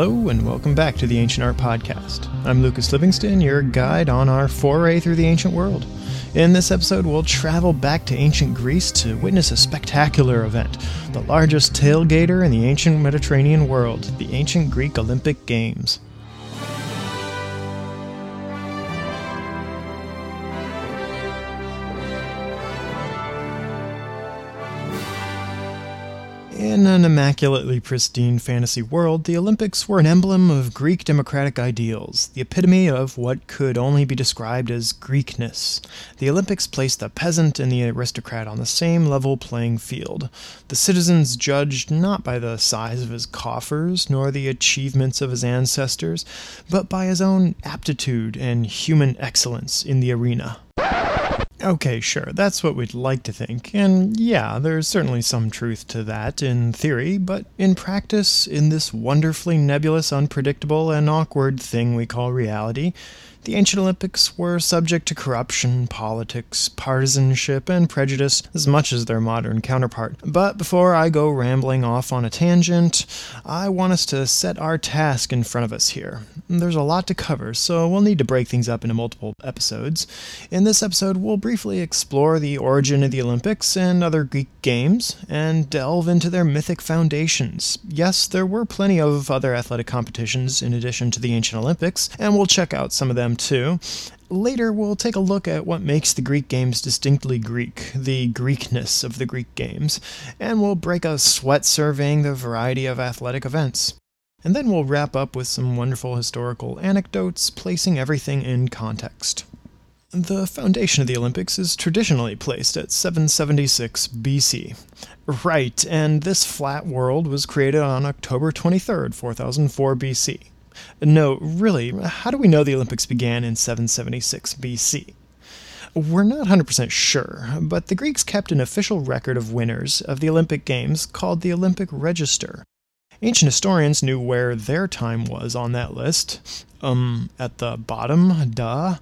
Hello, and welcome back to the Ancient Art Podcast. I'm Lucas Livingston, your guide on our foray through the ancient world. In this episode, we'll travel back to ancient Greece to witness a spectacular event the largest tailgater in the ancient Mediterranean world, the ancient Greek Olympic Games. In an immaculately pristine fantasy world, the Olympics were an emblem of Greek democratic ideals, the epitome of what could only be described as Greekness. The Olympics placed the peasant and the aristocrat on the same level playing field. The citizens judged not by the size of his coffers, nor the achievements of his ancestors, but by his own aptitude and human excellence in the arena. Okay, sure, that's what we'd like to think, and yeah, there's certainly some truth to that in theory, but in practice, in this wonderfully nebulous, unpredictable, and awkward thing we call reality, the ancient Olympics were subject to corruption, politics, partisanship, and prejudice as much as their modern counterpart. But before I go rambling off on a tangent, I want us to set our task in front of us here. There's a lot to cover, so we'll need to break things up into multiple episodes. In this episode, we'll briefly explore the origin of the Olympics and other Greek games, and delve into their mythic foundations. Yes, there were plenty of other athletic competitions in addition to the ancient Olympics, and we'll check out some of them too. Later, we'll take a look at what makes the Greek games distinctly Greek, the Greekness of the Greek games, and we'll break a sweat surveying the variety of athletic events. And then we'll wrap up with some wonderful historical anecdotes, placing everything in context. The foundation of the Olympics is traditionally placed at 776 BC. Right, and this flat world was created on October 23rd, 4004 BC. No, really, how do we know the Olympics began in 776 BC? We're not 100% sure, but the Greeks kept an official record of winners of the Olympic Games called the Olympic Register. Ancient historians knew where their time was on that list. Um, at the bottom, duh.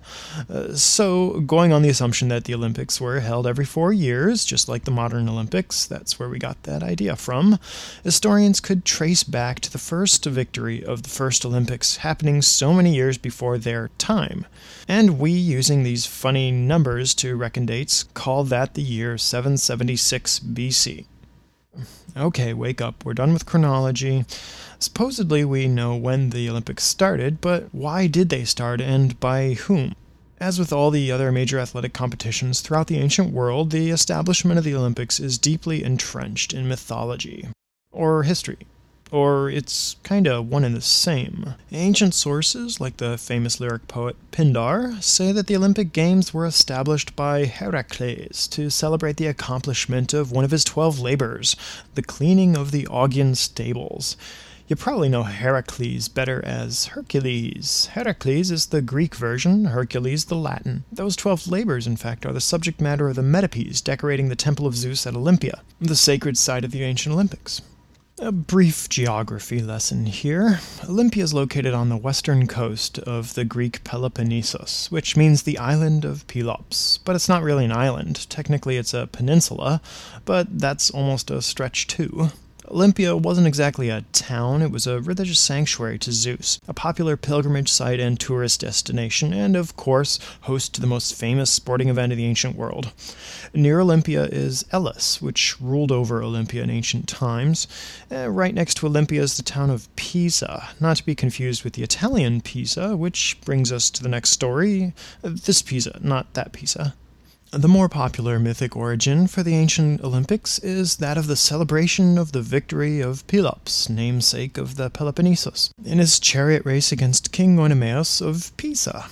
Uh, so, going on the assumption that the Olympics were held every four years, just like the modern Olympics, that's where we got that idea from, historians could trace back to the first victory of the first Olympics happening so many years before their time. And we, using these funny numbers to reckon dates, call that the year 776 BC. Okay, wake up. We're done with chronology. Supposedly, we know when the Olympics started, but why did they start and by whom? As with all the other major athletic competitions throughout the ancient world, the establishment of the Olympics is deeply entrenched in mythology or history or it's kinda one and the same. Ancient sources, like the famous lyric poet Pindar, say that the Olympic Games were established by Heracles to celebrate the accomplishment of one of his twelve labors, the cleaning of the Augean stables. You probably know Heracles better as Hercules. Heracles is the Greek version, Hercules the Latin. Those twelve labors, in fact, are the subject matter of the metopes decorating the Temple of Zeus at Olympia, the sacred site of the ancient Olympics. A brief geography lesson here. Olympia is located on the western coast of the Greek Peloponnesos, which means the island of Pelops. But it's not really an island. Technically, it's a peninsula, but that's almost a stretch too. Olympia wasn't exactly a town, it was a religious sanctuary to Zeus, a popular pilgrimage site and tourist destination, and of course, host to the most famous sporting event of the ancient world. Near Olympia is Elis, which ruled over Olympia in ancient times. Uh, right next to Olympia is the town of Pisa, not to be confused with the Italian Pisa, which brings us to the next story. This Pisa, not that Pisa. The more popular mythic origin for the ancient Olympics is that of the celebration of the victory of Pelops, namesake of the Peloponnesos, in his chariot race against King Oenomaus of Pisa.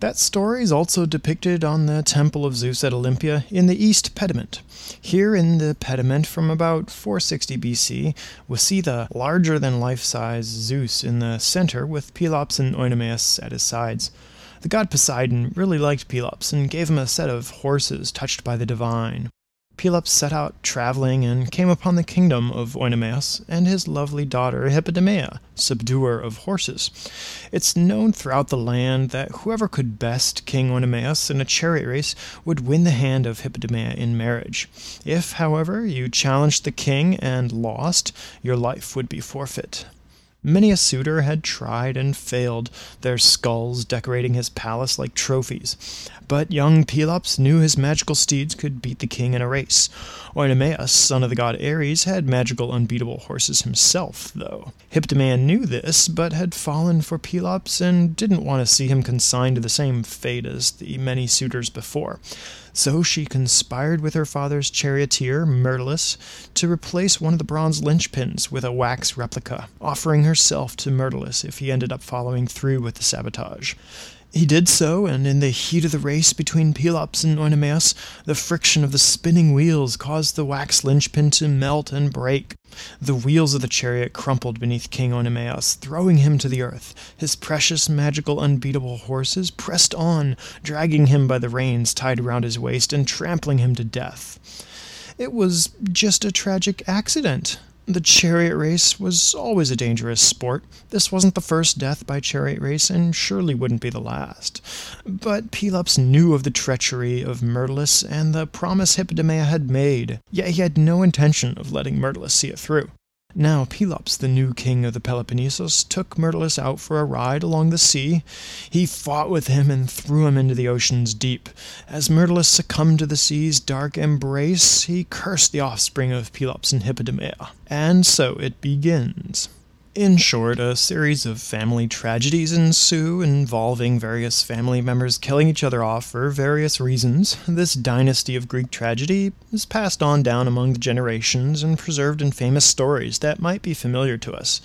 That story is also depicted on the Temple of Zeus at Olympia in the East Pediment. Here in the pediment from about 460 BC, we see the larger than life size Zeus in the center with Pelops and Oenomaus at his sides. The god Poseidon really liked Pelops and gave him a set of horses touched by the divine. Pelops set out traveling and came upon the kingdom of Oenomaus and his lovely daughter Hippodamia, subduer of horses. It's known throughout the land that whoever could best King Oenomaus in a chariot race would win the hand of Hippodamia in marriage. If, however, you challenged the king and lost, your life would be forfeit. Many a suitor had tried and failed, their skulls decorating his palace like trophies. But young Pelops knew his magical steeds could beat the king in a race. Oenomaus, son of the god Ares, had magical unbeatable horses himself, though. Hippodamia knew this, but had fallen for Pelops and didn't want to see him consigned to the same fate as the many suitors before. So she conspired with her father's charioteer, Myrtilus, to replace one of the bronze linchpins with a wax replica, offering herself to Myrtilus if he ended up following through with the sabotage. He did so, and in the heat of the race between Pelops and Oenomaus, the friction of the spinning wheels caused the wax linchpin to melt and break. The wheels of the chariot crumpled beneath King Oenomaus, throwing him to the earth. His precious, magical, unbeatable horses pressed on, dragging him by the reins tied around his waist and trampling him to death. It was just a tragic accident, the chariot race was always a dangerous sport. This wasn't the first death by chariot race, and surely wouldn't be the last. But Pelops knew of the treachery of Myrtilus and the promise Hippodamia had made, yet he had no intention of letting Myrtilus see it through. Now Pelops, the new king of the Peloponnesus, took Myrtilus out for a ride along the sea. He fought with him and threw him into the ocean's deep. As Myrtilus succumbed to the sea's dark embrace, he cursed the offspring of Pelops and Hippodamia. And so it begins. In short, a series of family tragedies ensue involving various family members killing each other off for various reasons. This dynasty of Greek tragedy is passed on down among the generations and preserved in famous stories that might be familiar to us.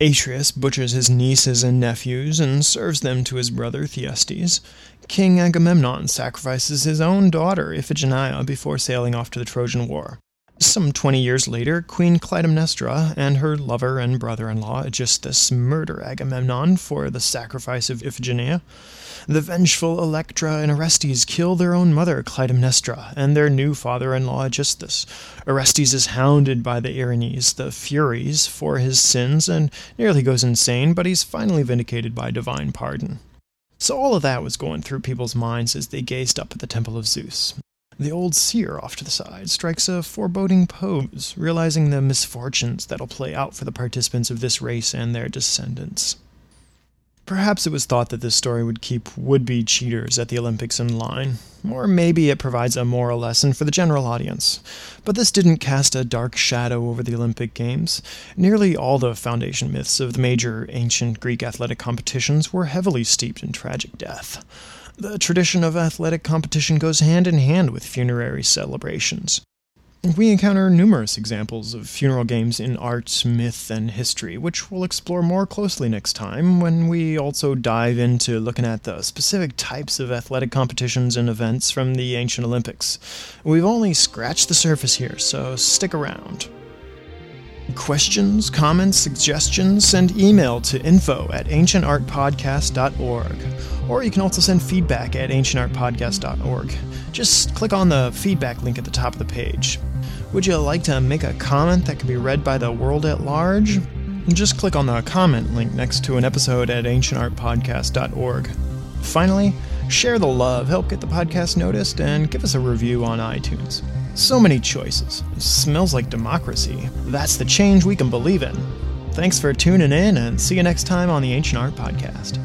Atreus butchers his nieces and nephews and serves them to his brother Thyestes. King Agamemnon sacrifices his own daughter Iphigenia before sailing off to the Trojan War. Some twenty years later, Queen Clytemnestra and her lover and brother in law Aegisthus murder Agamemnon for the sacrifice of Iphigenia. The vengeful Electra and Orestes kill their own mother, Clytemnestra, and their new father in law, Aegisthus. Orestes is hounded by the Erinyes, the Furies, for his sins and nearly goes insane, but he's finally vindicated by divine pardon. So all of that was going through people's minds as they gazed up at the temple of Zeus. The old seer off to the side strikes a foreboding pose, realizing the misfortunes that'll play out for the participants of this race and their descendants. Perhaps it was thought that this story would keep would be cheaters at the Olympics in line, or maybe it provides a moral lesson for the general audience. But this didn't cast a dark shadow over the Olympic Games. Nearly all the foundation myths of the major ancient Greek athletic competitions were heavily steeped in tragic death. The tradition of athletic competition goes hand in hand with funerary celebrations. We encounter numerous examples of funeral games in art, myth, and history, which we'll explore more closely next time when we also dive into looking at the specific types of athletic competitions and events from the ancient Olympics. We've only scratched the surface here, so stick around. Questions, comments, suggestions, send email to info at ancientartpodcast.org. Or you can also send feedback at ancientartpodcast.org. Just click on the feedback link at the top of the page. Would you like to make a comment that can be read by the world at large? Just click on the comment link next to an episode at ancientartpodcast.org. Finally, share the love, help get the podcast noticed, and give us a review on iTunes. So many choices. It smells like democracy. That's the change we can believe in. Thanks for tuning in, and see you next time on the Ancient Art Podcast.